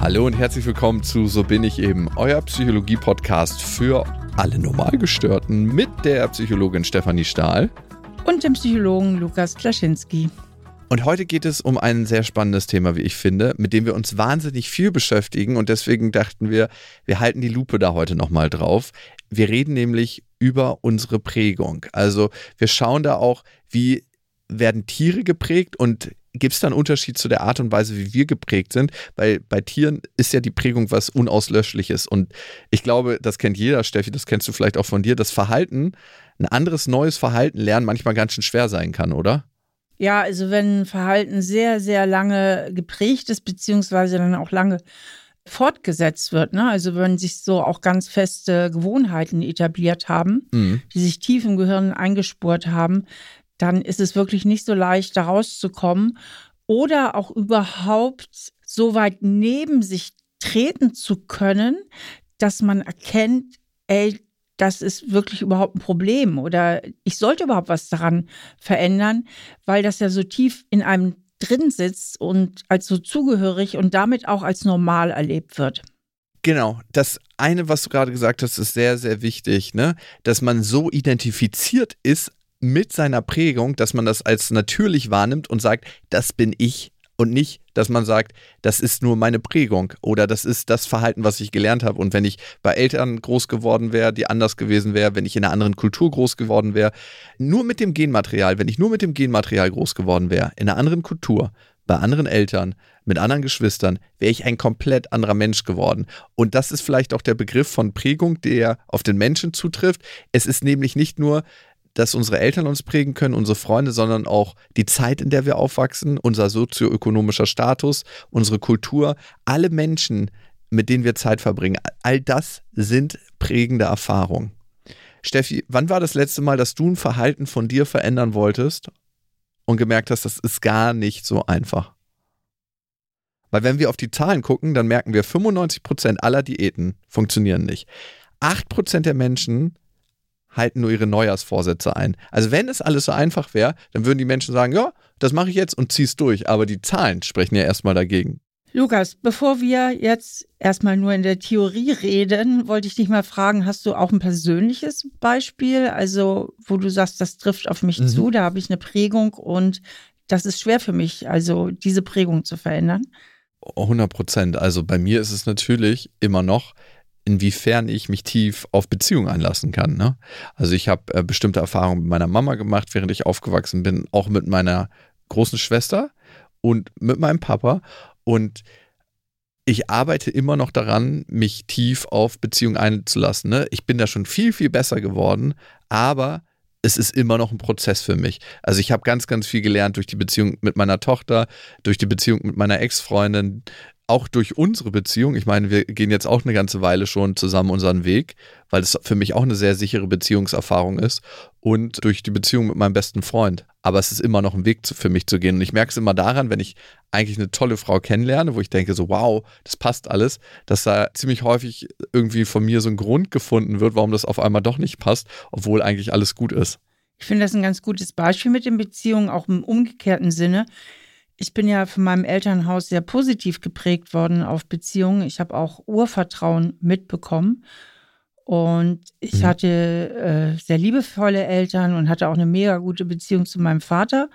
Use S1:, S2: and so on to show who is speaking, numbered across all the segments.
S1: Hallo und herzlich willkommen zu So bin ich eben, euer Psychologie-Podcast für alle Normalgestörten mit der Psychologin Stefanie Stahl
S2: und dem Psychologen Lukas Klaschinski.
S1: Und heute geht es um ein sehr spannendes Thema, wie ich finde, mit dem wir uns wahnsinnig viel beschäftigen und deswegen dachten wir, wir halten die Lupe da heute nochmal drauf. Wir reden nämlich über unsere Prägung. Also wir schauen da auch, wie werden Tiere geprägt und gibt es da einen Unterschied zu der Art und Weise, wie wir geprägt sind? Weil bei Tieren ist ja die Prägung was Unauslöschliches. Und ich glaube, das kennt jeder, Steffi, das kennst du vielleicht auch von dir, das Verhalten, ein anderes neues Verhalten lernen manchmal ganz schön schwer sein kann, oder?
S2: Ja, also wenn Verhalten sehr, sehr lange geprägt ist, beziehungsweise dann auch lange fortgesetzt wird, ne? also wenn sich so auch ganz feste Gewohnheiten etabliert haben, mhm. die sich tief im Gehirn eingespurt haben, dann ist es wirklich nicht so leicht, da rauszukommen oder auch überhaupt so weit neben sich treten zu können, dass man erkennt, ey, das ist wirklich überhaupt ein Problem oder ich sollte überhaupt was daran verändern, weil das ja so tief in einem drin sitzt und als so zugehörig und damit auch als normal erlebt wird.
S1: Genau, das eine, was du gerade gesagt hast, ist sehr, sehr wichtig, ne? dass man so identifiziert ist mit seiner Prägung, dass man das als natürlich wahrnimmt und sagt, das bin ich und nicht, dass man sagt, das ist nur meine Prägung oder das ist das Verhalten, was ich gelernt habe. Und wenn ich bei Eltern groß geworden wäre, die anders gewesen wäre, wenn ich in einer anderen Kultur groß geworden wäre, nur mit dem Genmaterial, wenn ich nur mit dem Genmaterial groß geworden wäre, in einer anderen Kultur, bei anderen Eltern, mit anderen Geschwistern, wäre ich ein komplett anderer Mensch geworden. Und das ist vielleicht auch der Begriff von Prägung, der auf den Menschen zutrifft. Es ist nämlich nicht nur dass unsere Eltern uns prägen können, unsere Freunde, sondern auch die Zeit, in der wir aufwachsen, unser sozioökonomischer Status, unsere Kultur, alle Menschen, mit denen wir Zeit verbringen, all das sind prägende Erfahrungen. Steffi, wann war das letzte Mal, dass du ein Verhalten von dir verändern wolltest und gemerkt hast, das ist gar nicht so einfach? Weil wenn wir auf die Zahlen gucken, dann merken wir, 95% aller Diäten funktionieren nicht. 8% der Menschen halten nur ihre Neujahrsvorsätze ein. Also wenn es alles so einfach wäre, dann würden die Menschen sagen, ja, das mache ich jetzt und zieh's durch. Aber die Zahlen sprechen ja erstmal dagegen.
S2: Lukas, bevor wir jetzt erstmal nur in der Theorie reden, wollte ich dich mal fragen, hast du auch ein persönliches Beispiel, also wo du sagst, das trifft auf mich mhm. zu, da habe ich eine Prägung und das ist schwer für mich, also diese Prägung zu verändern?
S1: 100 Prozent. Also bei mir ist es natürlich immer noch, inwiefern ich mich tief auf Beziehungen einlassen kann. Ne? Also ich habe äh, bestimmte Erfahrungen mit meiner Mama gemacht, während ich aufgewachsen bin, auch mit meiner großen Schwester und mit meinem Papa. Und ich arbeite immer noch daran, mich tief auf Beziehungen einzulassen. Ne? Ich bin da schon viel, viel besser geworden, aber es ist immer noch ein Prozess für mich. Also ich habe ganz, ganz viel gelernt durch die Beziehung mit meiner Tochter, durch die Beziehung mit meiner Ex-Freundin, auch durch unsere Beziehung, ich meine, wir gehen jetzt auch eine ganze Weile schon zusammen unseren Weg, weil es für mich auch eine sehr sichere Beziehungserfahrung ist und durch die Beziehung mit meinem besten Freund. Aber es ist immer noch ein Weg für mich zu gehen. Und ich merke es immer daran, wenn ich eigentlich eine tolle Frau kennenlerne, wo ich denke so, wow, das passt alles, dass da ziemlich häufig irgendwie von mir so ein Grund gefunden wird, warum das auf einmal doch nicht passt, obwohl eigentlich alles gut ist.
S2: Ich finde das ein ganz gutes Beispiel mit den Beziehungen, auch im umgekehrten Sinne ich bin ja von meinem Elternhaus sehr positiv geprägt worden auf Beziehungen. Ich habe auch Urvertrauen mitbekommen. Und ich mhm. hatte äh, sehr liebevolle Eltern und hatte auch eine mega gute Beziehung zu meinem Vater.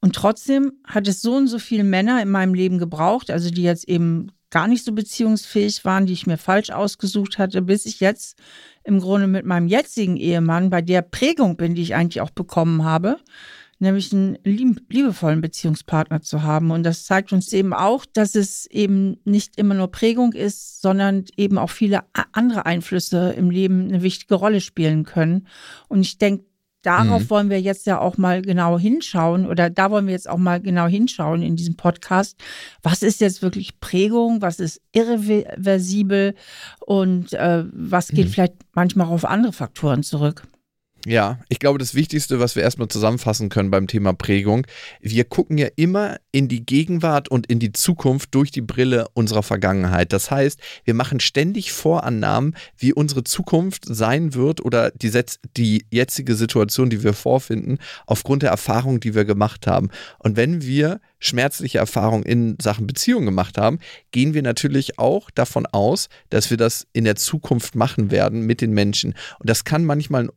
S2: Und trotzdem hat es so und so viele Männer in meinem Leben gebraucht, also die jetzt eben gar nicht so beziehungsfähig waren, die ich mir falsch ausgesucht hatte, bis ich jetzt im Grunde mit meinem jetzigen Ehemann bei der Prägung bin, die ich eigentlich auch bekommen habe nämlich einen liebevollen Beziehungspartner zu haben. Und das zeigt uns eben auch, dass es eben nicht immer nur Prägung ist, sondern eben auch viele andere Einflüsse im Leben eine wichtige Rolle spielen können. Und ich denke, darauf mhm. wollen wir jetzt ja auch mal genau hinschauen oder da wollen wir jetzt auch mal genau hinschauen in diesem Podcast. Was ist jetzt wirklich Prägung? Was ist irreversibel? Und äh, was geht mhm. vielleicht manchmal auf andere Faktoren zurück?
S1: Ja, ich glaube, das Wichtigste, was wir erstmal zusammenfassen können beim Thema Prägung, wir gucken ja immer in die Gegenwart und in die Zukunft durch die Brille unserer Vergangenheit. Das heißt, wir machen ständig Vorannahmen, wie unsere Zukunft sein wird oder die, die jetzige Situation, die wir vorfinden, aufgrund der Erfahrungen, die wir gemacht haben. Und wenn wir schmerzliche Erfahrungen in Sachen Beziehung gemacht haben, gehen wir natürlich auch davon aus, dass wir das in der Zukunft machen werden mit den Menschen. Und das kann manchmal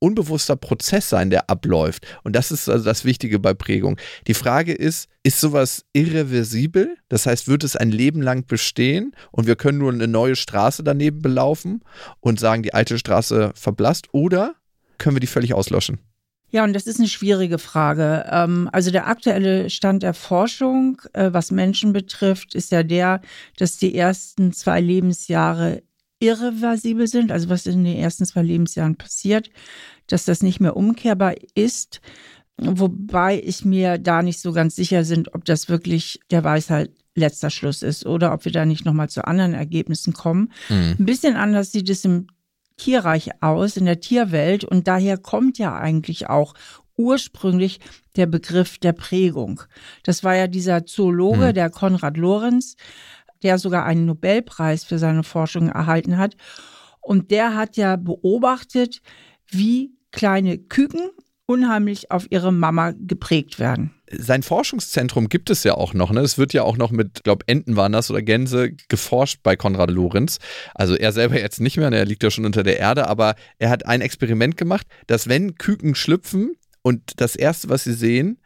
S1: unbewusster Prozess sein, der abläuft. Und das ist also das Wichtige bei Prägung. Die Frage ist, ist sowas irreversibel? Das heißt, wird es ein Leben lang bestehen und wir können nur eine neue Straße daneben belaufen und sagen, die alte Straße verblasst? Oder können wir die völlig auslöschen?
S2: Ja, und das ist eine schwierige Frage. Ähm, also der aktuelle Stand der Forschung, äh, was Menschen betrifft, ist ja der, dass die ersten zwei Lebensjahre irreversibel sind, also was in den ersten zwei Lebensjahren passiert, dass das nicht mehr umkehrbar ist. Wobei ich mir da nicht so ganz sicher bin, ob das wirklich der Weisheit letzter Schluss ist oder ob wir da nicht nochmal zu anderen Ergebnissen kommen. Mhm. Ein bisschen anders sieht es im Tierreich aus, in der Tierwelt. Und daher kommt ja eigentlich auch ursprünglich der Begriff der Prägung. Das war ja dieser Zoologe, mhm. der Konrad Lorenz, der sogar einen Nobelpreis für seine Forschung erhalten hat. Und der hat ja beobachtet, wie kleine Küken unheimlich auf ihre Mama geprägt werden.
S1: Sein Forschungszentrum gibt es ja auch noch. Ne? Es wird ja auch noch mit, glaube Enten waren das oder Gänse geforscht bei Konrad Lorenz. Also er selber jetzt nicht mehr, er liegt ja schon unter der Erde, aber er hat ein Experiment gemacht, dass wenn Küken schlüpfen und das erste, was sie sehen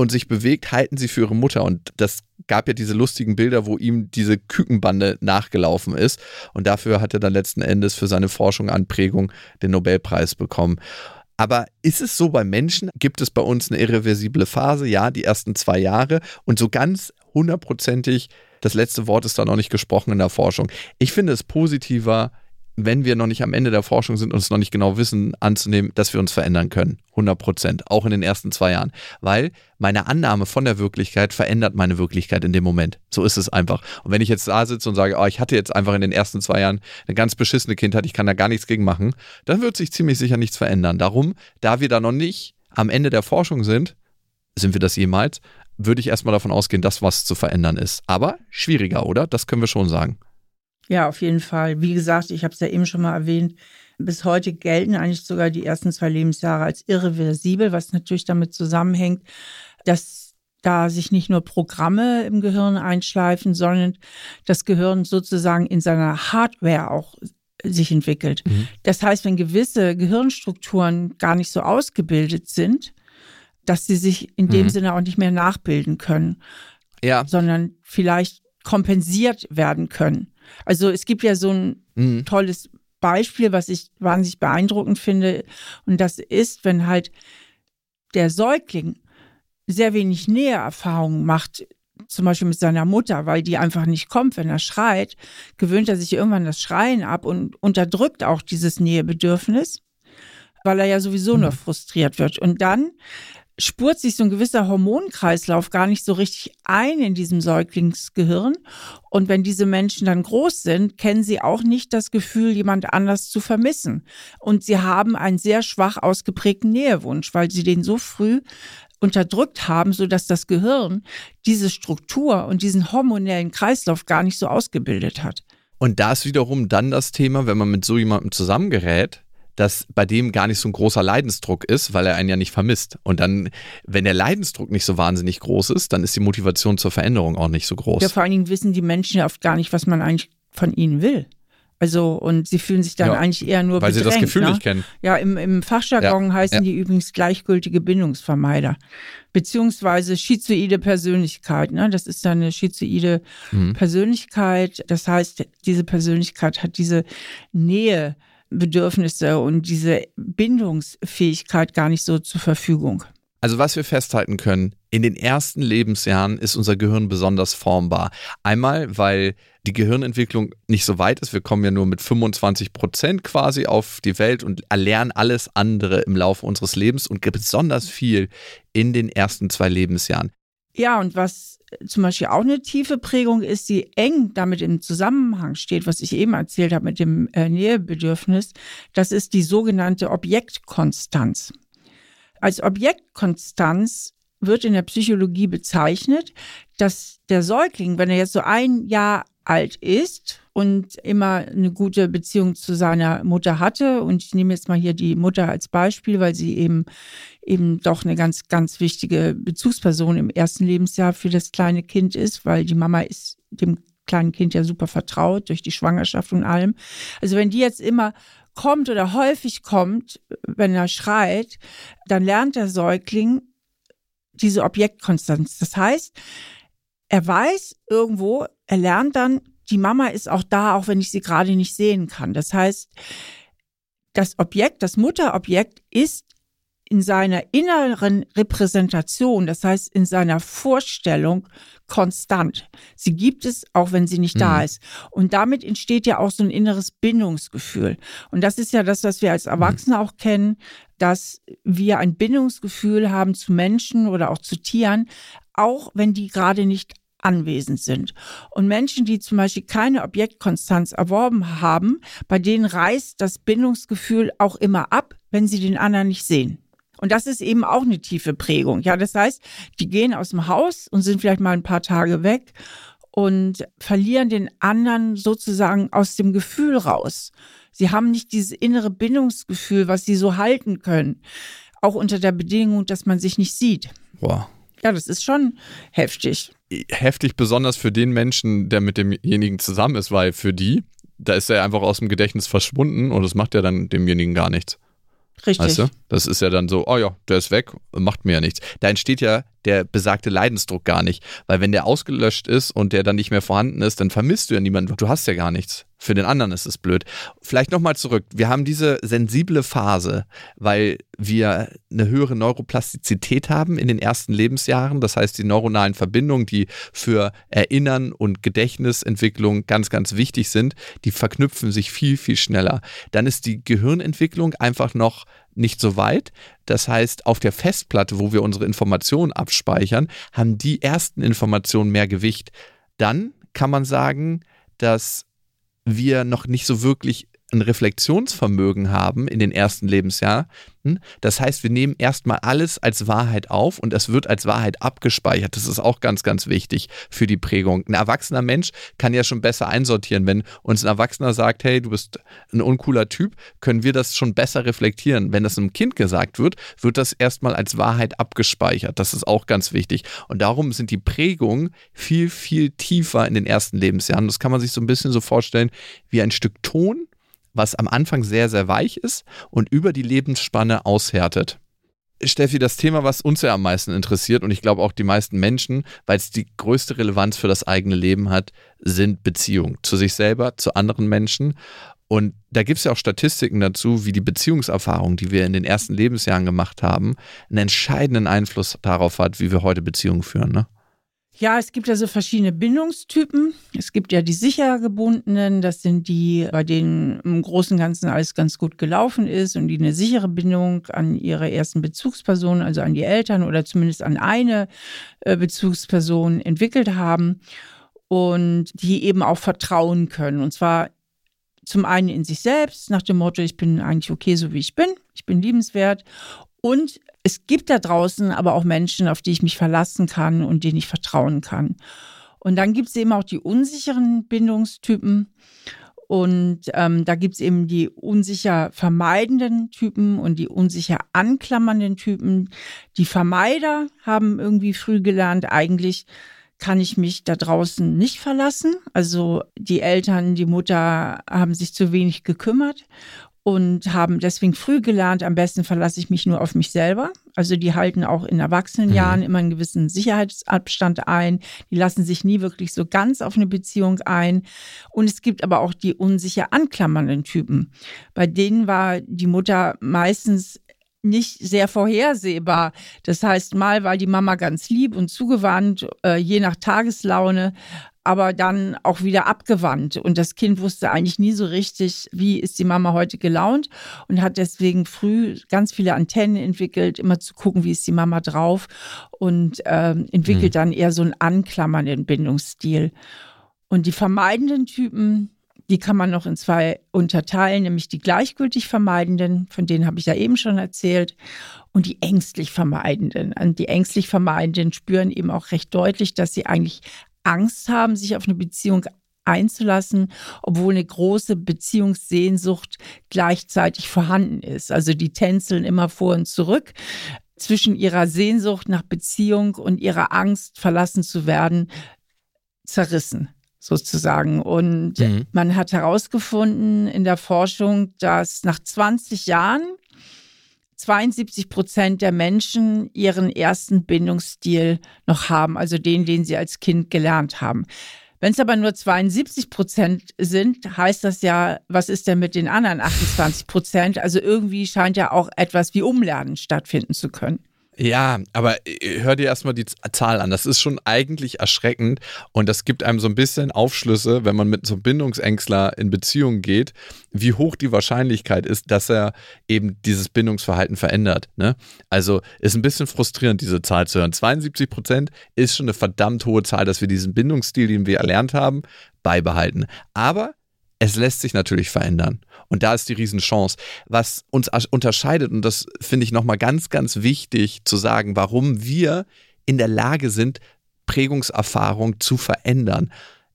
S1: und sich bewegt, halten sie für ihre Mutter. Und das gab ja diese lustigen Bilder, wo ihm diese Kükenbande nachgelaufen ist. Und dafür hat er dann letzten Endes für seine Forschung an Prägung den Nobelpreis bekommen. Aber ist es so bei Menschen? Gibt es bei uns eine irreversible Phase? Ja, die ersten zwei Jahre. Und so ganz hundertprozentig, das letzte Wort ist da noch nicht gesprochen in der Forschung. Ich finde es positiver, wenn wir noch nicht am Ende der Forschung sind und es noch nicht genau wissen, anzunehmen, dass wir uns verändern können. 100 Prozent. Auch in den ersten zwei Jahren. Weil meine Annahme von der Wirklichkeit verändert meine Wirklichkeit in dem Moment. So ist es einfach. Und wenn ich jetzt da sitze und sage, oh, ich hatte jetzt einfach in den ersten zwei Jahren eine ganz beschissene Kindheit, ich kann da gar nichts gegen machen, dann wird sich ziemlich sicher nichts verändern. Darum, da wir da noch nicht am Ende der Forschung sind, sind wir das jemals, würde ich erstmal davon ausgehen, dass was zu verändern ist. Aber schwieriger, oder? Das können wir schon sagen.
S2: Ja, auf jeden Fall. Wie gesagt, ich habe es ja eben schon mal erwähnt, bis heute gelten eigentlich sogar die ersten zwei Lebensjahre als irreversibel, was natürlich damit zusammenhängt, dass da sich nicht nur Programme im Gehirn einschleifen, sondern das Gehirn sozusagen in seiner Hardware auch sich entwickelt. Mhm. Das heißt, wenn gewisse Gehirnstrukturen gar nicht so ausgebildet sind, dass sie sich in dem mhm. Sinne auch nicht mehr nachbilden können, ja. sondern vielleicht kompensiert werden können. Also es gibt ja so ein mhm. tolles Beispiel, was ich wahnsinnig beeindruckend finde. Und das ist, wenn halt der Säugling sehr wenig Näheerfahrungen macht, zum Beispiel mit seiner Mutter, weil die einfach nicht kommt, wenn er schreit, gewöhnt er sich irgendwann das Schreien ab und unterdrückt auch dieses Nähebedürfnis, weil er ja sowieso nur mhm. frustriert wird. Und dann spurt sich so ein gewisser Hormonkreislauf gar nicht so richtig ein in diesem Säuglingsgehirn. Und wenn diese Menschen dann groß sind, kennen sie auch nicht das Gefühl, jemand anders zu vermissen. Und sie haben einen sehr schwach ausgeprägten Nähewunsch, weil sie den so früh unterdrückt haben, so dass das Gehirn diese Struktur und diesen hormonellen Kreislauf gar nicht so ausgebildet hat.
S1: Und da ist wiederum dann das Thema, wenn man mit so jemandem zusammengerät, dass bei dem gar nicht so ein großer Leidensdruck ist, weil er einen ja nicht vermisst. Und dann, wenn der Leidensdruck nicht so wahnsinnig groß ist, dann ist die Motivation zur Veränderung auch nicht so groß.
S2: Ja, vor allen Dingen wissen die Menschen ja oft gar nicht, was man eigentlich von ihnen will. Also, und sie fühlen sich dann ja, eigentlich eher nur
S1: Weil bedrängt, sie das Gefühl ne? nicht kennen.
S2: Ja, im, im Fachjargon ja, heißen ja. die übrigens gleichgültige Bindungsvermeider. Beziehungsweise schizoide Persönlichkeit. Ne? Das ist dann eine schizoide mhm. Persönlichkeit. Das heißt, diese Persönlichkeit hat diese Nähe Bedürfnisse und diese Bindungsfähigkeit gar nicht so zur Verfügung.
S1: Also was wir festhalten können, in den ersten Lebensjahren ist unser Gehirn besonders formbar. Einmal, weil die Gehirnentwicklung nicht so weit ist. Wir kommen ja nur mit 25 Prozent quasi auf die Welt und erlernen alles andere im Laufe unseres Lebens und besonders viel in den ersten zwei Lebensjahren.
S2: Ja, und was zum Beispiel auch eine tiefe Prägung ist, die eng damit im Zusammenhang steht, was ich eben erzählt habe mit dem äh, Nähebedürfnis, das ist die sogenannte Objektkonstanz. Als Objektkonstanz wird in der Psychologie bezeichnet, dass der Säugling, wenn er jetzt so ein Jahr alt ist und immer eine gute Beziehung zu seiner Mutter hatte. Und ich nehme jetzt mal hier die Mutter als Beispiel, weil sie eben eben doch eine ganz, ganz wichtige Bezugsperson im ersten Lebensjahr für das kleine Kind ist, weil die Mama ist dem kleinen Kind ja super vertraut durch die Schwangerschaft und allem. Also wenn die jetzt immer kommt oder häufig kommt, wenn er schreit, dann lernt der Säugling diese Objektkonstanz. Das heißt, er weiß irgendwo, er lernt dann, die Mama ist auch da, auch wenn ich sie gerade nicht sehen kann. Das heißt, das Objekt, das Mutterobjekt ist in seiner inneren Repräsentation, das heißt in seiner Vorstellung konstant. Sie gibt es, auch wenn sie nicht mhm. da ist. Und damit entsteht ja auch so ein inneres Bindungsgefühl. Und das ist ja das, was wir als mhm. Erwachsene mhm. auch kennen, dass wir ein Bindungsgefühl haben zu Menschen oder auch zu Tieren, auch wenn die gerade nicht anwesend sind. Und Menschen, die zum Beispiel keine Objektkonstanz erworben haben, bei denen reißt das Bindungsgefühl auch immer ab, wenn sie den anderen nicht sehen. Und das ist eben auch eine tiefe Prägung. Ja, das heißt, die gehen aus dem Haus und sind vielleicht mal ein paar Tage weg und verlieren den anderen sozusagen aus dem Gefühl raus. Sie haben nicht dieses innere Bindungsgefühl, was sie so halten können. Auch unter der Bedingung, dass man sich nicht sieht.
S1: Boah.
S2: Ja, das ist schon heftig.
S1: Heftig besonders für den Menschen, der mit demjenigen zusammen ist, weil für die, da ist er einfach aus dem Gedächtnis verschwunden und das macht ja dann demjenigen gar nichts.
S2: Richtig. Weißt du?
S1: Das ist ja dann so, oh ja, der ist weg, macht mir ja nichts. Da entsteht ja der besagte Leidensdruck gar nicht. Weil wenn der ausgelöscht ist und der dann nicht mehr vorhanden ist, dann vermisst du ja niemanden. Du hast ja gar nichts. Für den anderen ist es blöd. Vielleicht nochmal zurück. Wir haben diese sensible Phase, weil wir eine höhere Neuroplastizität haben in den ersten Lebensjahren. Das heißt, die neuronalen Verbindungen, die für Erinnern und Gedächtnisentwicklung ganz, ganz wichtig sind, die verknüpfen sich viel, viel schneller. Dann ist die Gehirnentwicklung einfach noch nicht so weit. Das heißt, auf der Festplatte, wo wir unsere Informationen abspeichern, haben die ersten Informationen mehr Gewicht. Dann kann man sagen, dass wir noch nicht so wirklich ein Reflexionsvermögen haben in den ersten Lebensjahren. Das heißt, wir nehmen erstmal alles als Wahrheit auf und es wird als Wahrheit abgespeichert. Das ist auch ganz, ganz wichtig für die Prägung. Ein erwachsener Mensch kann ja schon besser einsortieren. Wenn uns ein Erwachsener sagt, hey, du bist ein uncooler Typ, können wir das schon besser reflektieren. Wenn das einem Kind gesagt wird, wird das erstmal als Wahrheit abgespeichert. Das ist auch ganz wichtig. Und darum sind die Prägungen viel, viel tiefer in den ersten Lebensjahren. Das kann man sich so ein bisschen so vorstellen wie ein Stück Ton was am Anfang sehr, sehr weich ist und über die Lebensspanne aushärtet. Steffi, das Thema, was uns ja am meisten interessiert und ich glaube auch die meisten Menschen, weil es die größte Relevanz für das eigene Leben hat, sind Beziehungen zu sich selber, zu anderen Menschen. Und da gibt es ja auch Statistiken dazu, wie die Beziehungserfahrung, die wir in den ersten Lebensjahren gemacht haben, einen entscheidenden Einfluss darauf hat, wie wir heute Beziehungen führen. Ne?
S2: Ja, es gibt also verschiedene Bindungstypen. Es gibt ja die sicher gebundenen, das sind die, bei denen im Großen und Ganzen alles ganz gut gelaufen ist und die eine sichere Bindung an ihre ersten Bezugspersonen, also an die Eltern oder zumindest an eine äh, Bezugsperson entwickelt haben und die eben auch vertrauen können. Und zwar zum einen in sich selbst, nach dem Motto, ich bin eigentlich okay, so wie ich bin, ich bin liebenswert. Und es gibt da draußen aber auch Menschen, auf die ich mich verlassen kann und denen ich vertrauen kann. Und dann gibt es eben auch die unsicheren Bindungstypen. Und ähm, da gibt es eben die unsicher vermeidenden Typen und die unsicher anklammernden Typen. Die Vermeider haben irgendwie früh gelernt, eigentlich kann ich mich da draußen nicht verlassen. Also die Eltern, die Mutter haben sich zu wenig gekümmert und haben deswegen früh gelernt, am besten verlasse ich mich nur auf mich selber. Also die halten auch in Erwachsenenjahren mhm. immer einen gewissen Sicherheitsabstand ein. Die lassen sich nie wirklich so ganz auf eine Beziehung ein. Und es gibt aber auch die unsicher anklammernden Typen. Bei denen war die Mutter meistens nicht sehr vorhersehbar. Das heißt, mal war die Mama ganz lieb und zugewandt, äh, je nach Tageslaune. Aber dann auch wieder abgewandt. Und das Kind wusste eigentlich nie so richtig, wie ist die Mama heute gelaunt und hat deswegen früh ganz viele Antennen entwickelt, immer zu gucken, wie ist die Mama drauf und äh, entwickelt mhm. dann eher so einen anklammernden Bindungsstil. Und die vermeidenden Typen, die kann man noch in zwei unterteilen, nämlich die gleichgültig Vermeidenden, von denen habe ich ja eben schon erzählt, und die ängstlich Vermeidenden. Und die ängstlich Vermeidenden spüren eben auch recht deutlich, dass sie eigentlich Angst haben, sich auf eine Beziehung einzulassen, obwohl eine große Beziehungssehnsucht gleichzeitig vorhanden ist. Also die tänzeln immer vor und zurück zwischen ihrer Sehnsucht nach Beziehung und ihrer Angst, verlassen zu werden, zerrissen sozusagen. Und mhm. man hat herausgefunden in der Forschung, dass nach 20 Jahren 72 Prozent der Menschen ihren ersten Bindungsstil noch haben, also den, den sie als Kind gelernt haben. Wenn es aber nur 72 Prozent sind, heißt das ja, was ist denn mit den anderen 28 Prozent? Also irgendwie scheint ja auch etwas wie Umlernen stattfinden zu können.
S1: Ja, aber äh, hör dir erstmal die Zahl an. Das ist schon eigentlich erschreckend und das gibt einem so ein bisschen Aufschlüsse, wenn man mit so einem Bindungsängstler in Beziehung geht, wie hoch die Wahrscheinlichkeit ist, dass er eben dieses Bindungsverhalten verändert. Ne? Also ist ein bisschen frustrierend, diese Zahl zu hören. 72 Prozent ist schon eine verdammt hohe Zahl, dass wir diesen Bindungsstil, den wir erlernt haben, beibehalten. Aber es lässt sich natürlich verändern. Und da ist die Riesenchance. Was uns unterscheidet, und das finde ich nochmal ganz, ganz wichtig zu sagen, warum wir in der Lage sind, Prägungserfahrung zu verändern,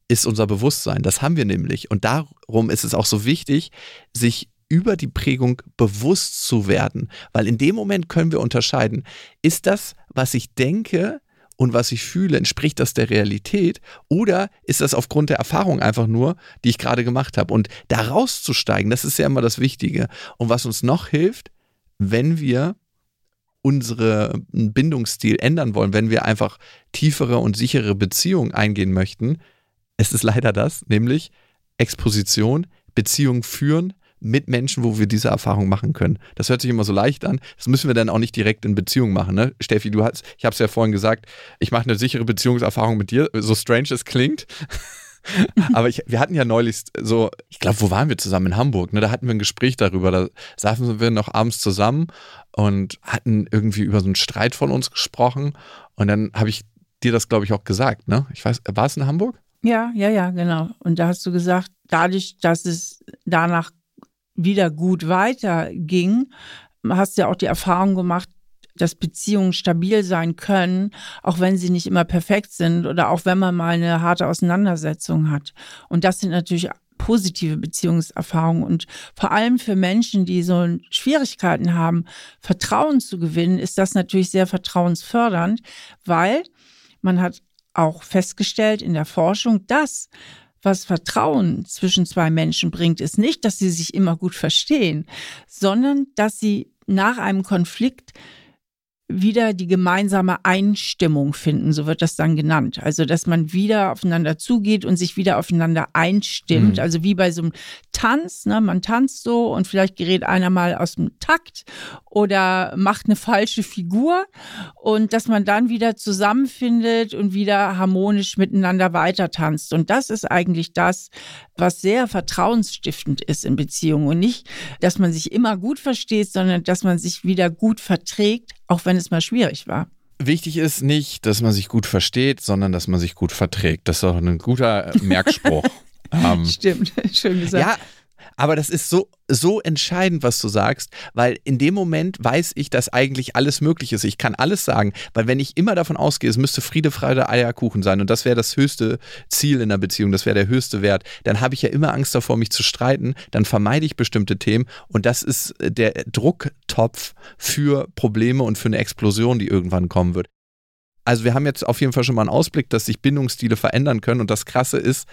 S1: ist unser Bewusstsein. Das haben wir nämlich. Und darum ist es auch so wichtig, sich über die Prägung bewusst zu werden. Weil in dem Moment können wir unterscheiden, ist das, was ich denke, und was ich fühle, entspricht das der Realität oder ist das aufgrund der Erfahrung einfach nur, die ich gerade gemacht habe? Und da rauszusteigen, das ist ja immer das Wichtige. Und was uns noch hilft, wenn wir unseren Bindungsstil ändern wollen, wenn wir einfach tiefere und sichere Beziehungen eingehen möchten, es ist leider das, nämlich Exposition, Beziehungen führen, mit Menschen, wo wir diese Erfahrung machen können. Das hört sich immer so leicht an. Das müssen wir dann auch nicht direkt in Beziehung machen. Ne? Steffi, du hast, ich habe es ja vorhin gesagt, ich mache eine sichere Beziehungserfahrung mit dir, so strange es klingt. Aber ich, wir hatten ja neulich so, ich glaube, wo waren wir zusammen? In Hamburg. Ne? Da hatten wir ein Gespräch darüber. Da saßen wir noch abends zusammen und hatten irgendwie über so einen Streit von uns gesprochen. Und dann habe ich dir das, glaube ich, auch gesagt. Ne? Ich weiß, war es in Hamburg?
S2: Ja, ja, ja, genau. Und da hast du gesagt, dadurch, dass es danach wieder gut weiterging, hast du ja auch die Erfahrung gemacht, dass Beziehungen stabil sein können, auch wenn sie nicht immer perfekt sind oder auch wenn man mal eine harte Auseinandersetzung hat. Und das sind natürlich positive Beziehungserfahrungen und vor allem für Menschen, die so Schwierigkeiten haben, Vertrauen zu gewinnen, ist das natürlich sehr vertrauensfördernd, weil man hat auch festgestellt in der Forschung, dass was Vertrauen zwischen zwei Menschen bringt, ist nicht, dass sie sich immer gut verstehen, sondern dass sie nach einem Konflikt wieder die gemeinsame Einstimmung finden, so wird das dann genannt. Also, dass man wieder aufeinander zugeht und sich wieder aufeinander einstimmt. Mhm. Also wie bei so einem Tanz, ne? man tanzt so und vielleicht gerät einer mal aus dem Takt oder macht eine falsche Figur und dass man dann wieder zusammenfindet und wieder harmonisch miteinander weiter tanzt. Und das ist eigentlich das, was sehr vertrauensstiftend ist in Beziehungen und nicht, dass man sich immer gut versteht, sondern dass man sich wieder gut verträgt, auch wenn es mal schwierig war.
S1: Wichtig ist nicht, dass man sich gut versteht, sondern dass man sich gut verträgt. Das ist doch ein guter Merkspruch.
S2: ähm, Stimmt, schön gesagt.
S1: Ja, aber das ist so, so entscheidend, was du sagst, weil in dem Moment weiß ich, dass eigentlich alles möglich ist. Ich kann alles sagen, weil wenn ich immer davon ausgehe, es müsste Friede, Freude, Eierkuchen sein und das wäre das höchste Ziel in der Beziehung, das wäre der höchste Wert, dann habe ich ja immer Angst davor, mich zu streiten, dann vermeide ich bestimmte Themen und das ist der Drucktopf für Probleme und für eine Explosion, die irgendwann kommen wird. Also wir haben jetzt auf jeden Fall schon mal einen Ausblick, dass sich Bindungsstile verändern können und das Krasse ist,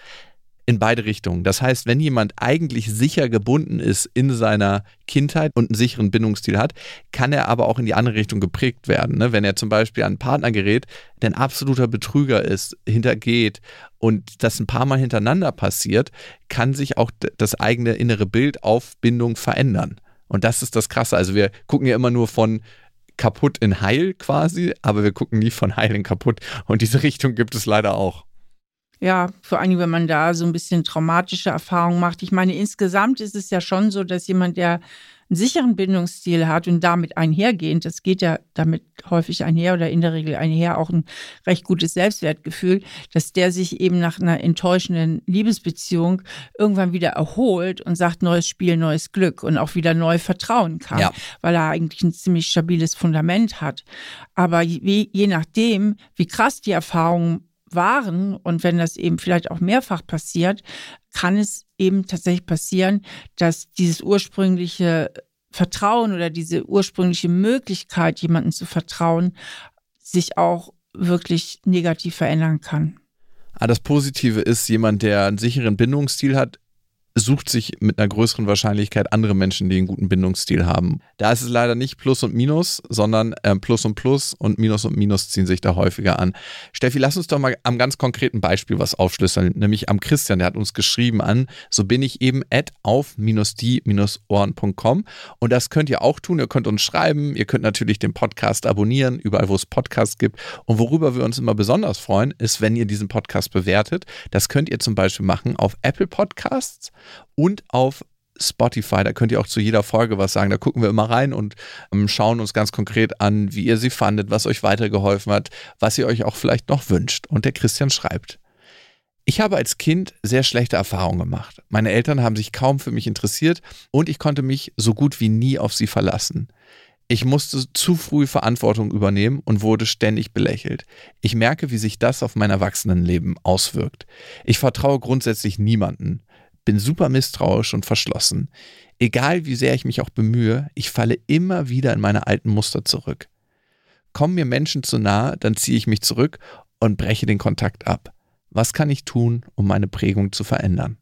S1: in beide Richtungen. Das heißt, wenn jemand eigentlich sicher gebunden ist in seiner Kindheit und einen sicheren Bindungsstil hat, kann er aber auch in die andere Richtung geprägt werden. Ne? Wenn er zum Beispiel an einen Partner gerät, der ein absoluter Betrüger ist, hintergeht und das ein paar Mal hintereinander passiert, kann sich auch das eigene innere Bild auf Bindung verändern. Und das ist das Krasse. Also wir gucken ja immer nur von kaputt in heil quasi, aber wir gucken nie von heil in kaputt. Und diese Richtung gibt es leider auch.
S2: Ja, vor allem, wenn man da so ein bisschen traumatische Erfahrungen macht. Ich meine, insgesamt ist es ja schon so, dass jemand, der einen sicheren Bindungsstil hat und damit einhergehend, das geht ja damit häufig einher oder in der Regel einher auch ein recht gutes Selbstwertgefühl, dass der sich eben nach einer enttäuschenden Liebesbeziehung irgendwann wieder erholt und sagt, neues Spiel, neues Glück und auch wieder neu vertrauen kann, ja. weil er eigentlich ein ziemlich stabiles Fundament hat. Aber je, je nachdem, wie krass die Erfahrungen waren und wenn das eben vielleicht auch mehrfach passiert, kann es eben tatsächlich passieren, dass dieses ursprüngliche Vertrauen oder diese ursprüngliche Möglichkeit, jemanden zu vertrauen, sich auch wirklich negativ verändern kann.
S1: Ah, das Positive ist, jemand, der einen sicheren Bindungsstil hat, sucht sich mit einer größeren Wahrscheinlichkeit andere Menschen, die einen guten Bindungsstil haben. Da ist es leider nicht Plus und Minus, sondern äh, Plus und Plus und Minus und Minus ziehen sich da häufiger an. Steffi, lass uns doch mal am ganz konkreten Beispiel was aufschlüsseln, nämlich am Christian, der hat uns geschrieben an, so bin ich eben at auf-die-ohren.com und das könnt ihr auch tun, ihr könnt uns schreiben, ihr könnt natürlich den Podcast abonnieren, überall wo es Podcasts gibt und worüber wir uns immer besonders freuen, ist, wenn ihr diesen Podcast bewertet. Das könnt ihr zum Beispiel machen auf Apple Podcasts und auf Spotify. Da könnt ihr auch zu jeder Folge was sagen. Da gucken wir immer rein und ähm, schauen uns ganz konkret an, wie ihr sie fandet, was euch weitergeholfen hat, was ihr euch auch vielleicht noch wünscht. Und der Christian schreibt. Ich habe als Kind sehr schlechte Erfahrungen gemacht. Meine Eltern haben sich kaum für mich interessiert und ich konnte mich so gut wie nie auf sie verlassen. Ich musste zu früh Verantwortung übernehmen und wurde ständig belächelt. Ich merke, wie sich das auf mein Erwachsenenleben auswirkt. Ich vertraue grundsätzlich niemanden bin super misstrauisch und verschlossen. Egal wie sehr ich mich auch bemühe, ich falle immer wieder in meine alten Muster zurück. Kommen mir Menschen zu nahe, dann ziehe ich mich zurück und breche den Kontakt ab. Was kann ich tun, um meine Prägung zu verändern?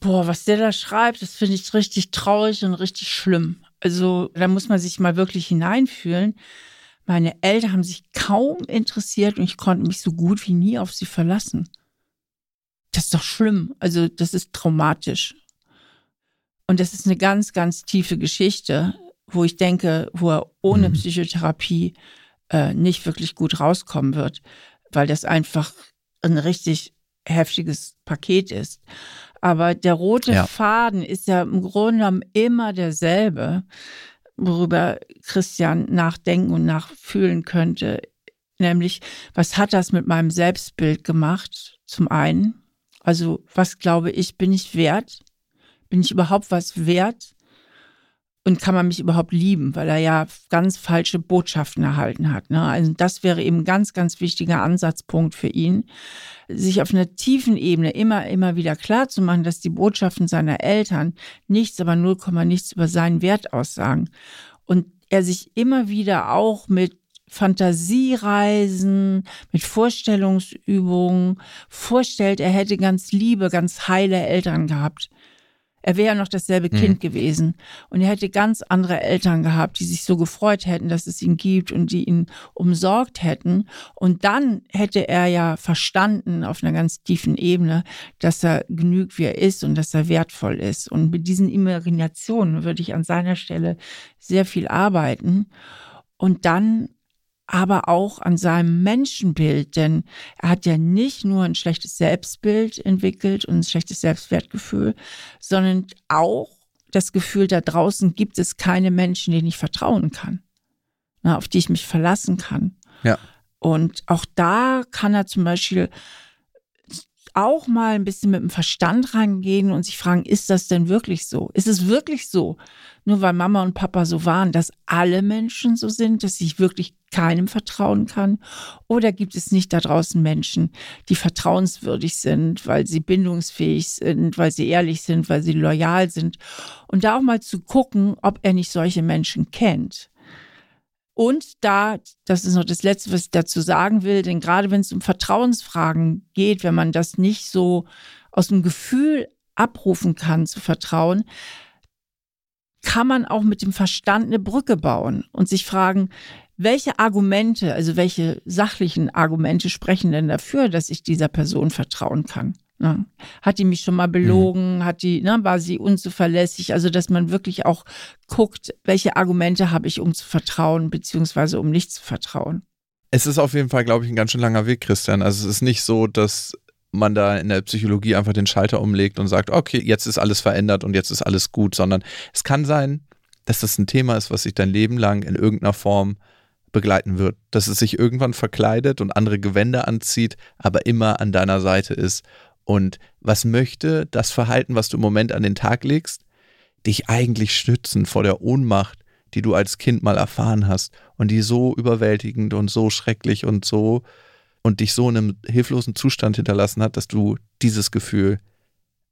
S2: Boah, was der da schreibt, das finde ich richtig traurig und richtig schlimm. Also da muss man sich mal wirklich hineinfühlen. Meine Eltern haben sich kaum interessiert und ich konnte mich so gut wie nie auf sie verlassen. Das ist doch schlimm. Also das ist traumatisch. Und das ist eine ganz, ganz tiefe Geschichte, wo ich denke, wo er ohne mhm. Psychotherapie äh, nicht wirklich gut rauskommen wird, weil das einfach ein richtig heftiges Paket ist. Aber der rote ja. Faden ist ja im Grunde genommen immer derselbe, worüber Christian nachdenken und nachfühlen könnte. Nämlich, was hat das mit meinem Selbstbild gemacht? Zum einen. Also was glaube ich, bin ich wert? Bin ich überhaupt was wert? Und kann man mich überhaupt lieben, weil er ja ganz falsche Botschaften erhalten hat. Ne? Also das wäre eben ein ganz, ganz wichtiger Ansatzpunkt für ihn, sich auf einer tiefen Ebene immer, immer wieder klar zu machen, dass die Botschaften seiner Eltern nichts, aber 0, nichts über seinen Wert aussagen. Und er sich immer wieder auch mit Fantasiereisen, mit Vorstellungsübungen vorstellt, er hätte ganz liebe, ganz heile Eltern gehabt. Er wäre ja noch dasselbe mhm. Kind gewesen. Und er hätte ganz andere Eltern gehabt, die sich so gefreut hätten, dass es ihn gibt und die ihn umsorgt hätten. Und dann hätte er ja verstanden auf einer ganz tiefen Ebene, dass er genügt, wie er ist und dass er wertvoll ist. Und mit diesen Imaginationen würde ich an seiner Stelle sehr viel arbeiten. Und dann aber auch an seinem Menschenbild, denn er hat ja nicht nur ein schlechtes Selbstbild entwickelt und ein schlechtes Selbstwertgefühl, sondern auch das Gefühl, da draußen gibt es keine Menschen, denen ich vertrauen kann, na, auf die ich mich verlassen kann.
S1: Ja.
S2: Und auch da kann er zum Beispiel auch mal ein bisschen mit dem Verstand rangehen und sich fragen, ist das denn wirklich so? Ist es wirklich so, nur weil Mama und Papa so waren, dass alle Menschen so sind, dass ich wirklich keinem vertrauen kann? Oder gibt es nicht da draußen Menschen, die vertrauenswürdig sind, weil sie bindungsfähig sind, weil sie ehrlich sind, weil sie loyal sind? Und da auch mal zu gucken, ob er nicht solche Menschen kennt. Und da, das ist noch das Letzte, was ich dazu sagen will, denn gerade wenn es um Vertrauensfragen geht, wenn man das nicht so aus dem Gefühl abrufen kann zu vertrauen, kann man auch mit dem Verstand eine Brücke bauen und sich fragen, welche Argumente, also welche sachlichen Argumente sprechen denn dafür, dass ich dieser Person vertrauen kann? Ne? Hat die mich schon mal belogen? Mhm. Hat die, ne, war sie unzuverlässig? Also, dass man wirklich auch guckt, welche Argumente habe ich, um zu vertrauen, beziehungsweise um nicht zu vertrauen.
S1: Es ist auf jeden Fall, glaube ich, ein ganz schön langer Weg, Christian. Also, es ist nicht so, dass man da in der Psychologie einfach den Schalter umlegt und sagt, okay, jetzt ist alles verändert und jetzt ist alles gut, sondern es kann sein, dass das ein Thema ist, was sich dein Leben lang in irgendeiner Form begleiten wird, dass es sich irgendwann verkleidet und andere Gewänder anzieht, aber immer an deiner Seite ist. Und was möchte das Verhalten, was du im Moment an den Tag legst, dich eigentlich schützen vor der Ohnmacht, die du als Kind mal erfahren hast und die so überwältigend und so schrecklich und so und dich so in einem hilflosen Zustand hinterlassen hat, dass du dieses Gefühl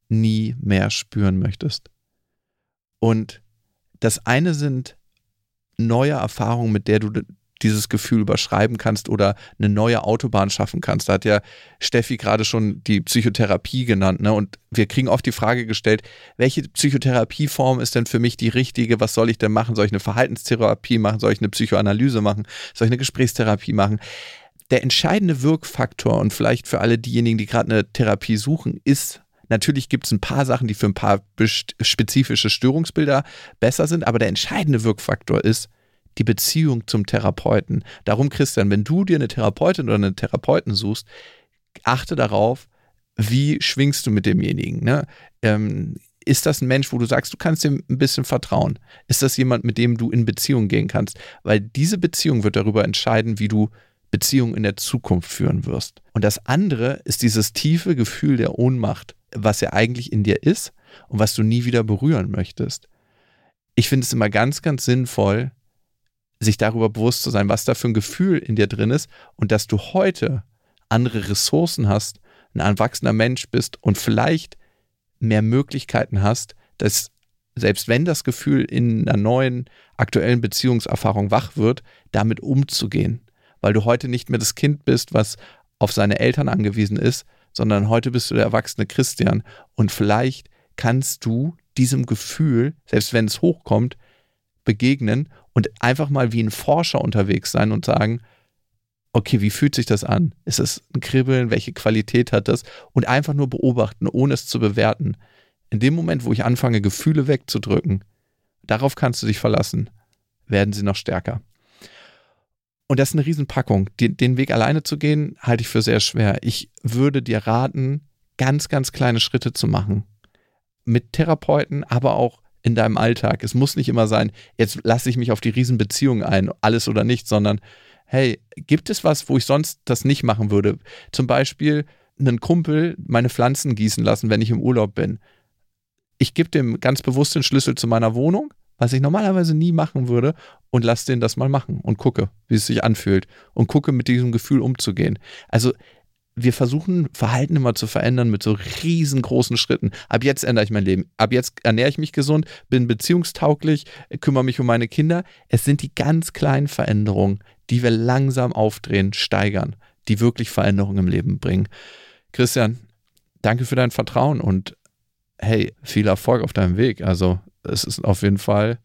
S1: nie mehr spüren möchtest. Und das eine sind neue Erfahrungen, mit der du dieses Gefühl überschreiben kannst oder eine neue Autobahn schaffen kannst. Da hat ja Steffi gerade schon die Psychotherapie genannt. Ne? Und wir kriegen oft die Frage gestellt, welche Psychotherapieform ist denn für mich die richtige? Was soll ich denn machen? Soll ich eine Verhaltenstherapie machen? Soll ich eine Psychoanalyse machen? Soll ich eine Gesprächstherapie machen? Der entscheidende Wirkfaktor und vielleicht für alle diejenigen, die gerade eine Therapie suchen, ist Natürlich gibt es ein paar Sachen, die für ein paar spezifische Störungsbilder besser sind, aber der entscheidende Wirkfaktor ist, die Beziehung zum Therapeuten. Darum, Christian, wenn du dir eine Therapeutin oder einen Therapeuten suchst, achte darauf, wie schwingst du mit demjenigen. Ne? Ähm, ist das ein Mensch, wo du sagst, du kannst ihm ein bisschen vertrauen? Ist das jemand, mit dem du in Beziehung gehen kannst? Weil diese Beziehung wird darüber entscheiden, wie du Beziehungen in der Zukunft führen wirst. Und das andere ist dieses tiefe Gefühl der Ohnmacht, was ja eigentlich in dir ist und was du nie wieder berühren möchtest. Ich finde es immer ganz, ganz sinnvoll, sich darüber bewusst zu sein, was da für ein Gefühl in dir drin ist und dass du heute andere Ressourcen hast, ein erwachsener Mensch bist und vielleicht mehr Möglichkeiten hast, dass selbst wenn das Gefühl in einer neuen aktuellen Beziehungserfahrung wach wird, damit umzugehen, weil du heute nicht mehr das Kind bist, was auf seine Eltern angewiesen ist, sondern heute bist du der erwachsene Christian und vielleicht kannst du diesem Gefühl, selbst wenn es hochkommt, begegnen und einfach mal wie ein Forscher unterwegs sein und sagen, okay, wie fühlt sich das an? Ist es ein Kribbeln? Welche Qualität hat das? Und einfach nur beobachten, ohne es zu bewerten. In dem Moment, wo ich anfange, Gefühle wegzudrücken, darauf kannst du dich verlassen, werden sie noch stärker. Und das ist eine Riesenpackung. Den, Weg alleine zu gehen, halte ich für sehr schwer. Ich würde dir raten, ganz, ganz kleine Schritte zu machen. Mit Therapeuten, aber auch in deinem Alltag. Es muss nicht immer sein, jetzt lasse ich mich auf die Riesenbeziehung ein, alles oder nichts, sondern hey, gibt es was, wo ich sonst das nicht machen würde? Zum Beispiel einen Kumpel meine Pflanzen gießen lassen, wenn ich im Urlaub bin. Ich gebe dem ganz bewusst den Schlüssel zu meiner Wohnung, was ich normalerweise nie machen würde, und lasse den das mal machen und gucke, wie es sich anfühlt und gucke, mit diesem Gefühl umzugehen. Also wir versuchen Verhalten immer zu verändern mit so riesengroßen Schritten. Ab jetzt ändere ich mein Leben. Ab jetzt ernähre ich mich gesund, bin beziehungstauglich, kümmere mich um meine Kinder. Es sind die ganz kleinen Veränderungen, die wir langsam aufdrehen, steigern, die wirklich Veränderungen im Leben bringen. Christian, danke für dein Vertrauen und hey, viel Erfolg auf deinem Weg. Also es ist auf jeden Fall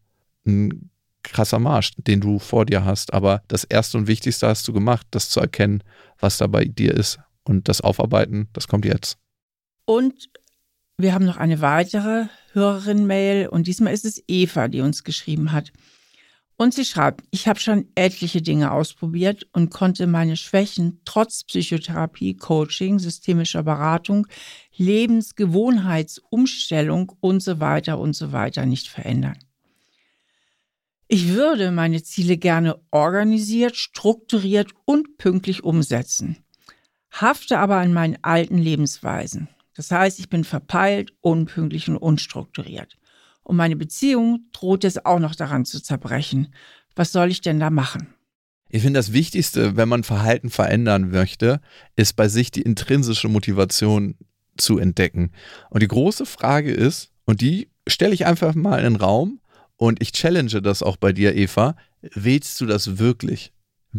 S1: ein krasser Marsch, den du vor dir hast. Aber das Erste und Wichtigste hast du gemacht, das zu erkennen, was da bei dir ist. Und das Aufarbeiten, das kommt jetzt.
S2: Und wir haben noch eine weitere Hörerin-Mail und diesmal ist es Eva, die uns geschrieben hat. Und sie schreibt, ich habe schon etliche Dinge ausprobiert und konnte meine Schwächen trotz Psychotherapie, Coaching, systemischer Beratung, Lebensgewohnheitsumstellung und so weiter und so weiter nicht verändern. Ich würde meine Ziele gerne organisiert, strukturiert und pünktlich umsetzen hafte aber an meinen alten Lebensweisen. Das heißt, ich bin verpeilt, unpünktlich und unstrukturiert. Und meine Beziehung droht es auch noch daran zu zerbrechen. Was soll ich denn da machen?
S1: Ich finde, das Wichtigste, wenn man Verhalten verändern möchte, ist bei sich die intrinsische Motivation zu entdecken. Und die große Frage ist, und die stelle ich einfach mal in den Raum und ich challenge das auch bei dir, Eva, willst du das wirklich?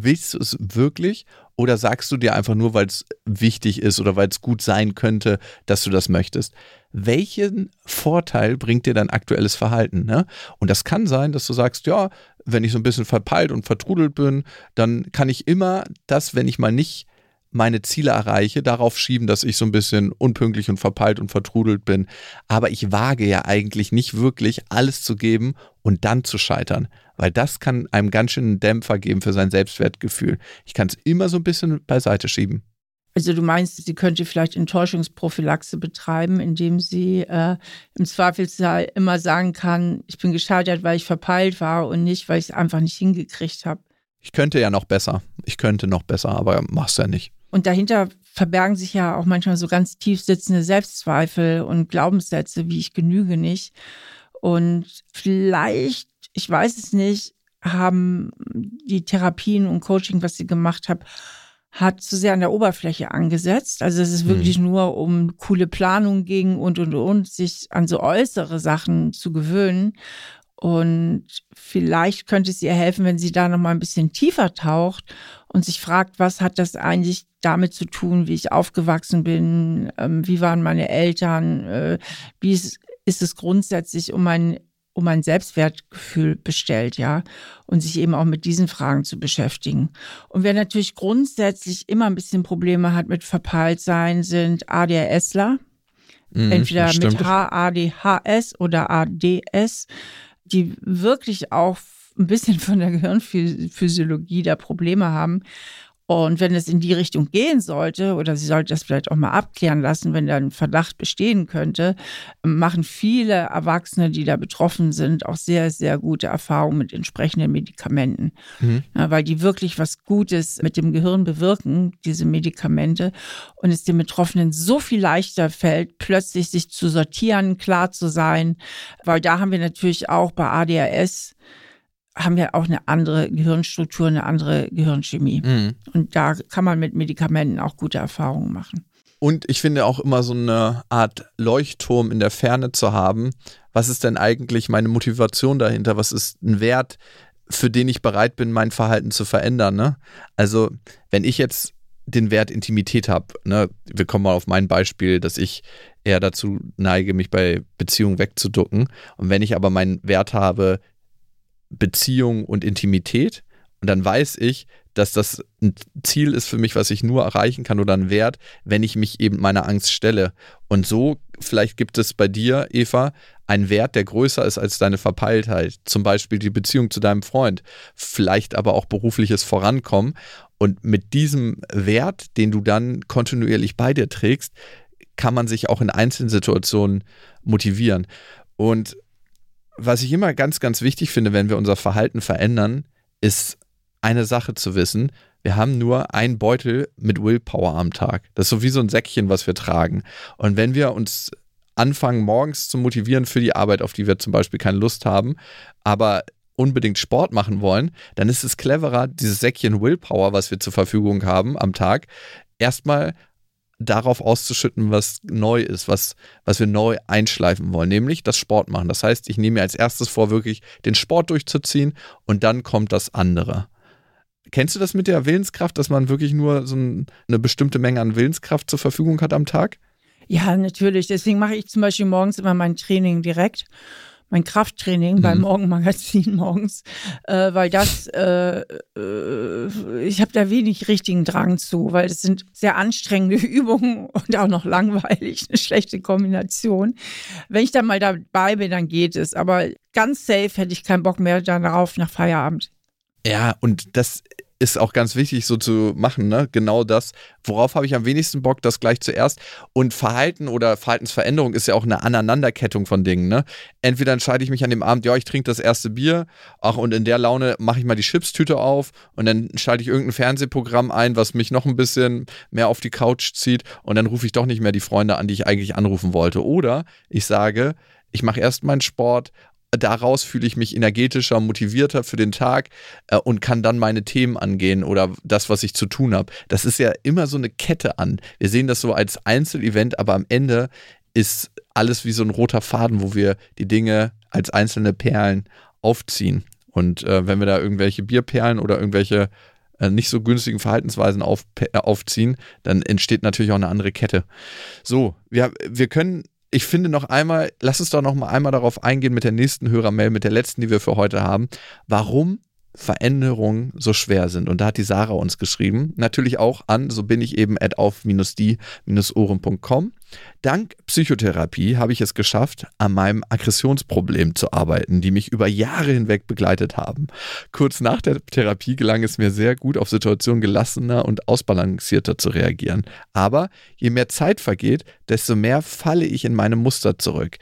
S1: Willst du es wirklich oder sagst du dir einfach nur, weil es wichtig ist oder weil es gut sein könnte, dass du das möchtest? Welchen Vorteil bringt dir dein aktuelles Verhalten? Ne? Und das kann sein, dass du sagst, ja, wenn ich so ein bisschen verpeilt und vertrudelt bin, dann kann ich immer das, wenn ich mal nicht meine Ziele erreiche, darauf schieben, dass ich so ein bisschen unpünktlich und verpeilt und vertrudelt bin. Aber ich wage ja eigentlich nicht wirklich alles zu geben und dann zu scheitern weil das kann einem ganz schönen Dämpfer geben für sein Selbstwertgefühl. Ich kann es immer so ein bisschen beiseite schieben.
S2: Also du meinst, sie könnte vielleicht Enttäuschungsprophylaxe betreiben, indem sie äh, im Zweifelsfall immer sagen kann, ich bin gescheitert, weil ich verpeilt war und nicht, weil ich es einfach nicht hingekriegt habe.
S1: Ich könnte ja noch besser. Ich könnte noch besser, aber mach's ja nicht.
S2: Und dahinter verbergen sich ja auch manchmal so ganz tief sitzende Selbstzweifel und Glaubenssätze, wie ich genüge nicht. Und vielleicht, ich weiß es nicht, haben die Therapien und Coaching, was sie gemacht habe, hat zu sehr an der Oberfläche angesetzt. Also es ist mhm. wirklich nur um coole Planung ging und und und, sich an so äußere Sachen zu gewöhnen. Und vielleicht könnte es ihr helfen, wenn sie da noch mal ein bisschen tiefer taucht und sich fragt, was hat das eigentlich damit zu tun, wie ich aufgewachsen bin, ähm, wie waren meine Eltern, äh, wie ist, ist es grundsätzlich um mein um ein Selbstwertgefühl bestellt, ja, und sich eben auch mit diesen Fragen zu beschäftigen. Und wer natürlich grundsätzlich immer ein bisschen Probleme hat mit Verpeiltsein, sind ADHSler, mhm, entweder mit HADHS oder ADS, die wirklich auch ein bisschen von der Gehirnphysiologie da Probleme haben und wenn es in die Richtung gehen sollte, oder sie sollte das vielleicht auch mal abklären lassen, wenn da ein Verdacht bestehen könnte, machen viele Erwachsene, die da betroffen sind, auch sehr, sehr gute Erfahrungen mit entsprechenden Medikamenten. Mhm. Ja, weil die wirklich was Gutes mit dem Gehirn bewirken, diese Medikamente. Und es den Betroffenen so viel leichter fällt, plötzlich sich zu sortieren, klar zu sein. Weil da haben wir natürlich auch bei ADHS haben wir auch eine andere Gehirnstruktur, eine andere Gehirnchemie. Mhm. Und da kann man mit Medikamenten auch gute Erfahrungen machen.
S1: Und ich finde auch immer so eine Art Leuchtturm in der Ferne zu haben. Was ist denn eigentlich meine Motivation dahinter? Was ist ein Wert, für den ich bereit bin, mein Verhalten zu verändern? Ne? Also, wenn ich jetzt den Wert Intimität habe, ne, wir kommen mal auf mein Beispiel, dass ich eher dazu neige, mich bei Beziehungen wegzuducken. Und wenn ich aber meinen Wert habe, Beziehung und Intimität. Und dann weiß ich, dass das ein Ziel ist für mich, was ich nur erreichen kann oder ein Wert, wenn ich mich eben meiner Angst stelle. Und so, vielleicht gibt es bei dir, Eva, einen Wert, der größer ist als deine Verpeiltheit. Zum Beispiel die Beziehung zu deinem Freund. Vielleicht aber auch berufliches Vorankommen. Und mit diesem Wert, den du dann kontinuierlich bei dir trägst, kann man sich auch in einzelnen Situationen motivieren. Und was ich immer ganz, ganz wichtig finde, wenn wir unser Verhalten verändern, ist eine Sache zu wissen. Wir haben nur einen Beutel mit Willpower am Tag. Das ist so wie so ein Säckchen, was wir tragen. Und wenn wir uns anfangen, morgens zu motivieren für die Arbeit, auf die wir zum Beispiel keine Lust haben, aber unbedingt Sport machen wollen, dann ist es cleverer, dieses Säckchen Willpower, was wir zur Verfügung haben am Tag, erstmal darauf auszuschütten, was neu ist, was, was wir neu einschleifen wollen, nämlich das Sport machen. Das heißt, ich nehme mir als erstes vor, wirklich den Sport durchzuziehen und dann kommt das andere. Kennst du das mit der Willenskraft, dass man wirklich nur so eine bestimmte Menge an Willenskraft zur Verfügung hat am Tag?
S2: Ja, natürlich. Deswegen mache ich zum Beispiel morgens immer mein Training direkt mein Krafttraining mhm. beim Morgenmagazin morgens, äh, weil das, äh, äh, ich habe da wenig richtigen Drang zu, weil es sind sehr anstrengende Übungen und auch noch langweilig, eine schlechte Kombination. Wenn ich dann mal dabei bin, dann geht es, aber ganz safe hätte ich keinen Bock mehr darauf nach Feierabend.
S1: Ja, und das ist auch ganz wichtig so zu machen, ne? Genau das. Worauf habe ich am wenigsten Bock, das gleich zuerst. Und Verhalten oder Verhaltensveränderung ist ja auch eine Aneinanderkettung von Dingen, ne? Entweder entscheide ich mich an dem Abend, ja, ich trinke das erste Bier, ach, und in der Laune mache ich mal die Chipstüte auf und dann schalte ich irgendein Fernsehprogramm ein, was mich noch ein bisschen mehr auf die Couch zieht und dann rufe ich doch nicht mehr die Freunde an, die ich eigentlich anrufen wollte. Oder ich sage, ich mache erst meinen Sport daraus fühle ich mich energetischer, motivierter für den Tag äh, und kann dann meine Themen angehen oder das, was ich zu tun habe. Das ist ja immer so eine Kette an. Wir sehen das so als Einzelevent, aber am Ende ist alles wie so ein roter Faden, wo wir die Dinge als einzelne Perlen aufziehen. Und äh, wenn wir da irgendwelche Bierperlen oder irgendwelche äh, nicht so günstigen Verhaltensweisen auf, äh, aufziehen, dann entsteht natürlich auch eine andere Kette. So, wir, wir können ich finde noch einmal, lass uns doch noch mal einmal darauf eingehen mit der nächsten Hörermail, mit der letzten, die wir für heute haben. Warum Veränderungen so schwer sind. Und da hat die Sarah uns geschrieben. Natürlich auch an, so bin ich eben at auf-die-ohren.com. Dank Psychotherapie habe ich es geschafft, an meinem Aggressionsproblem zu arbeiten, die mich über Jahre hinweg begleitet haben. Kurz nach der Therapie gelang es mir sehr gut, auf Situationen gelassener und ausbalancierter zu reagieren. Aber je mehr Zeit vergeht, desto mehr falle ich in meine Muster zurück.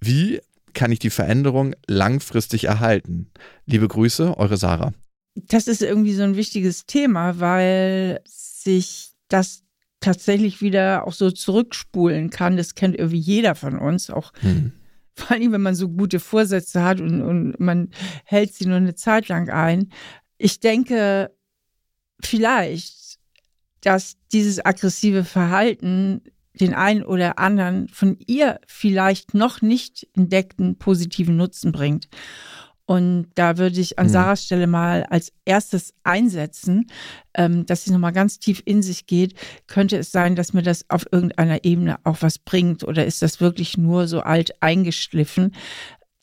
S1: Wie kann ich die Veränderung langfristig erhalten? Liebe Grüße, eure Sarah.
S2: Das ist irgendwie so ein wichtiges Thema, weil sich das tatsächlich wieder auch so zurückspulen kann. Das kennt irgendwie jeder von uns, auch hm. vor allem, wenn man so gute Vorsätze hat und, und man hält sie nur eine Zeit lang ein. Ich denke vielleicht, dass dieses aggressive Verhalten den einen oder anderen von ihr vielleicht noch nicht entdeckten positiven Nutzen bringt. Und da würde ich an mhm. Sarahs Stelle mal als erstes einsetzen, ähm, dass sie nochmal ganz tief in sich geht. Könnte es sein, dass mir das auf irgendeiner Ebene auch was bringt oder ist das wirklich nur so alt eingeschliffen?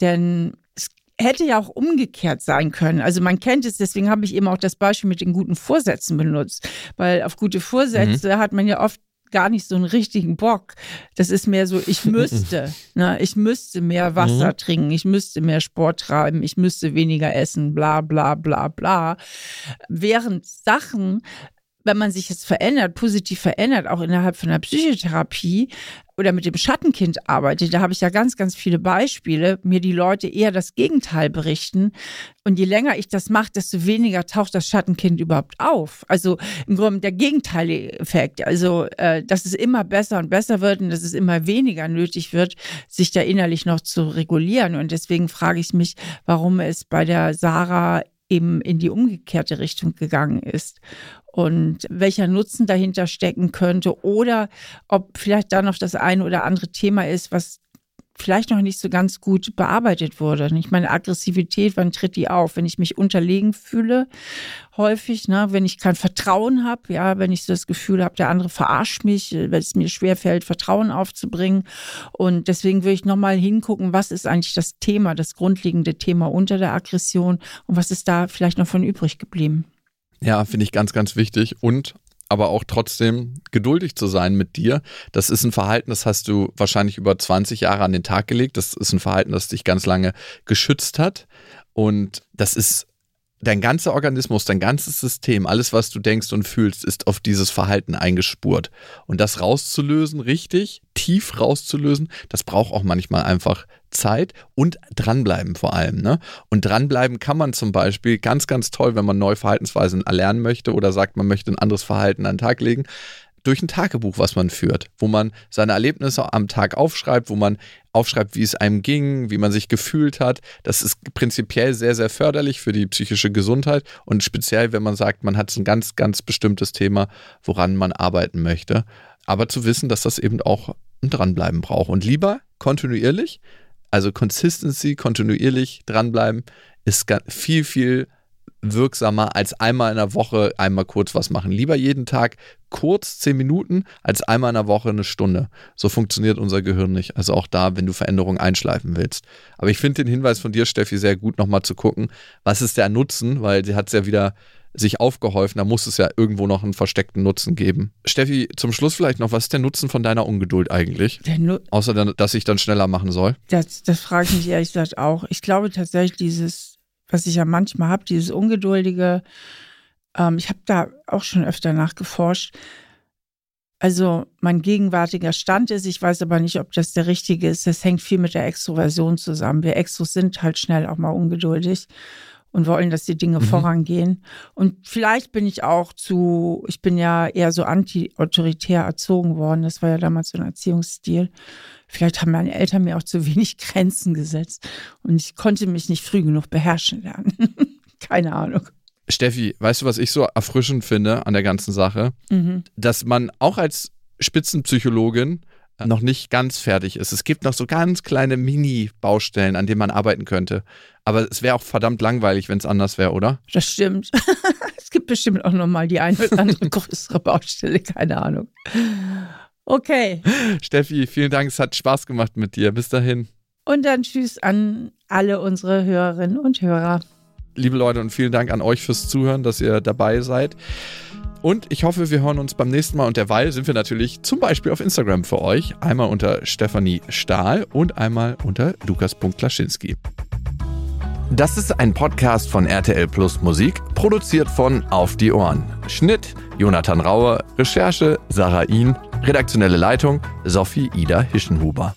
S2: Denn es hätte ja auch umgekehrt sein können. Also man kennt es, deswegen habe ich eben auch das Beispiel mit den guten Vorsätzen benutzt, weil auf gute Vorsätze mhm. hat man ja oft gar nicht so einen richtigen Bock. Das ist mehr so, ich müsste, ne? ich müsste mehr Wasser mhm. trinken, ich müsste mehr Sport treiben, ich müsste weniger essen, bla bla bla bla. Während Sachen, wenn man sich jetzt verändert, positiv verändert, auch innerhalb von der Psychotherapie oder mit dem Schattenkind arbeitet, da habe ich ja ganz, ganz viele Beispiele, mir die Leute eher das Gegenteil berichten. Und je länger ich das mache, desto weniger taucht das Schattenkind überhaupt auf. Also im Grunde der Gegenteileffekt. Also, äh, dass es immer besser und besser wird und dass es immer weniger nötig wird, sich da innerlich noch zu regulieren. Und deswegen frage ich mich, warum es bei der Sarah eben in die umgekehrte Richtung gegangen ist. Und welcher Nutzen dahinter stecken könnte oder ob vielleicht da noch das eine oder andere Thema ist, was vielleicht noch nicht so ganz gut bearbeitet wurde. Ich meine, Aggressivität, wann tritt die auf? Wenn ich mich unterlegen fühle, häufig, ne? wenn ich kein Vertrauen habe, ja, wenn ich so das Gefühl habe, der andere verarscht mich, wenn es mir schwerfällt, Vertrauen aufzubringen. Und deswegen würde ich nochmal hingucken, was ist eigentlich das Thema, das grundlegende Thema unter der Aggression und was ist da vielleicht noch von übrig geblieben.
S1: Ja, finde ich ganz, ganz wichtig. Und aber auch trotzdem geduldig zu sein mit dir. Das ist ein Verhalten, das hast du wahrscheinlich über 20 Jahre an den Tag gelegt. Das ist ein Verhalten, das dich ganz lange geschützt hat. Und das ist dein ganzer Organismus, dein ganzes System, alles, was du denkst und fühlst, ist auf dieses Verhalten eingespurt. Und das rauszulösen, richtig, tief rauszulösen, das braucht auch manchmal einfach Zeit und dranbleiben vor allem. Ne? Und dranbleiben kann man zum Beispiel ganz, ganz toll, wenn man neue Verhaltensweisen erlernen möchte oder sagt, man möchte ein anderes Verhalten an den Tag legen durch ein Tagebuch, was man führt, wo man seine Erlebnisse am Tag aufschreibt, wo man aufschreibt, wie es einem ging, wie man sich gefühlt hat. Das ist prinzipiell sehr, sehr förderlich für die psychische Gesundheit und speziell, wenn man sagt, man hat ein ganz, ganz bestimmtes Thema, woran man arbeiten möchte. Aber zu wissen, dass das eben auch ein Dranbleiben braucht und lieber kontinuierlich also Consistency, kontinuierlich dranbleiben, ist viel, viel wirksamer als einmal in der Woche einmal kurz was machen. Lieber jeden Tag kurz zehn Minuten als einmal in der Woche eine Stunde. So funktioniert unser Gehirn nicht. Also auch da, wenn du Veränderungen einschleifen willst. Aber ich finde den Hinweis von dir, Steffi, sehr gut, nochmal zu gucken, was ist der Nutzen, weil sie hat es ja wieder sich aufgehäuft, da muss es ja irgendwo noch einen versteckten Nutzen geben. Steffi, zum Schluss vielleicht noch, was ist der Nutzen von deiner Ungeduld eigentlich? Außer, dann, dass ich dann schneller machen soll?
S2: Das, das frage ich mich ehrlich gesagt auch. Ich glaube tatsächlich, dieses, was ich ja manchmal habe, dieses Ungeduldige, ähm, ich habe da auch schon öfter nachgeforscht. Also mein gegenwärtiger Stand ist, ich weiß aber nicht, ob das der richtige ist. Das hängt viel mit der Extroversion zusammen. Wir Extros sind halt schnell auch mal ungeduldig und wollen, dass die Dinge mhm. vorangehen. Und vielleicht bin ich auch zu, ich bin ja eher so anti-autoritär erzogen worden. Das war ja damals so ein Erziehungsstil. Vielleicht haben meine Eltern mir auch zu wenig Grenzen gesetzt und ich konnte mich nicht früh genug beherrschen lernen. Keine Ahnung.
S1: Steffi, weißt du, was ich so erfrischend finde an der ganzen Sache? Mhm. Dass man auch als Spitzenpsychologin noch nicht ganz fertig ist. Es gibt noch so ganz kleine Mini-Baustellen, an denen man arbeiten könnte. Aber es wäre auch verdammt langweilig, wenn es anders wäre, oder?
S2: Das stimmt. es gibt bestimmt auch noch mal die eine oder andere größere Baustelle, keine Ahnung. Okay.
S1: Steffi, vielen Dank. Es hat Spaß gemacht mit dir. Bis dahin.
S2: Und dann tschüss an alle unsere Hörerinnen und Hörer.
S1: liebe Leute, und vielen Dank an euch fürs Zuhören, dass ihr dabei seid. Und ich hoffe, wir hören uns beim nächsten Mal. Und derweil sind wir natürlich zum Beispiel auf Instagram für euch. Einmal unter Stefanie Stahl und einmal unter lukas.klaschinski. Das ist ein Podcast von RTL Plus Musik, produziert von Auf die Ohren. Schnitt Jonathan Rauer, Recherche Sarah Ihn, redaktionelle Leitung Sophie Ida Hischenhuber.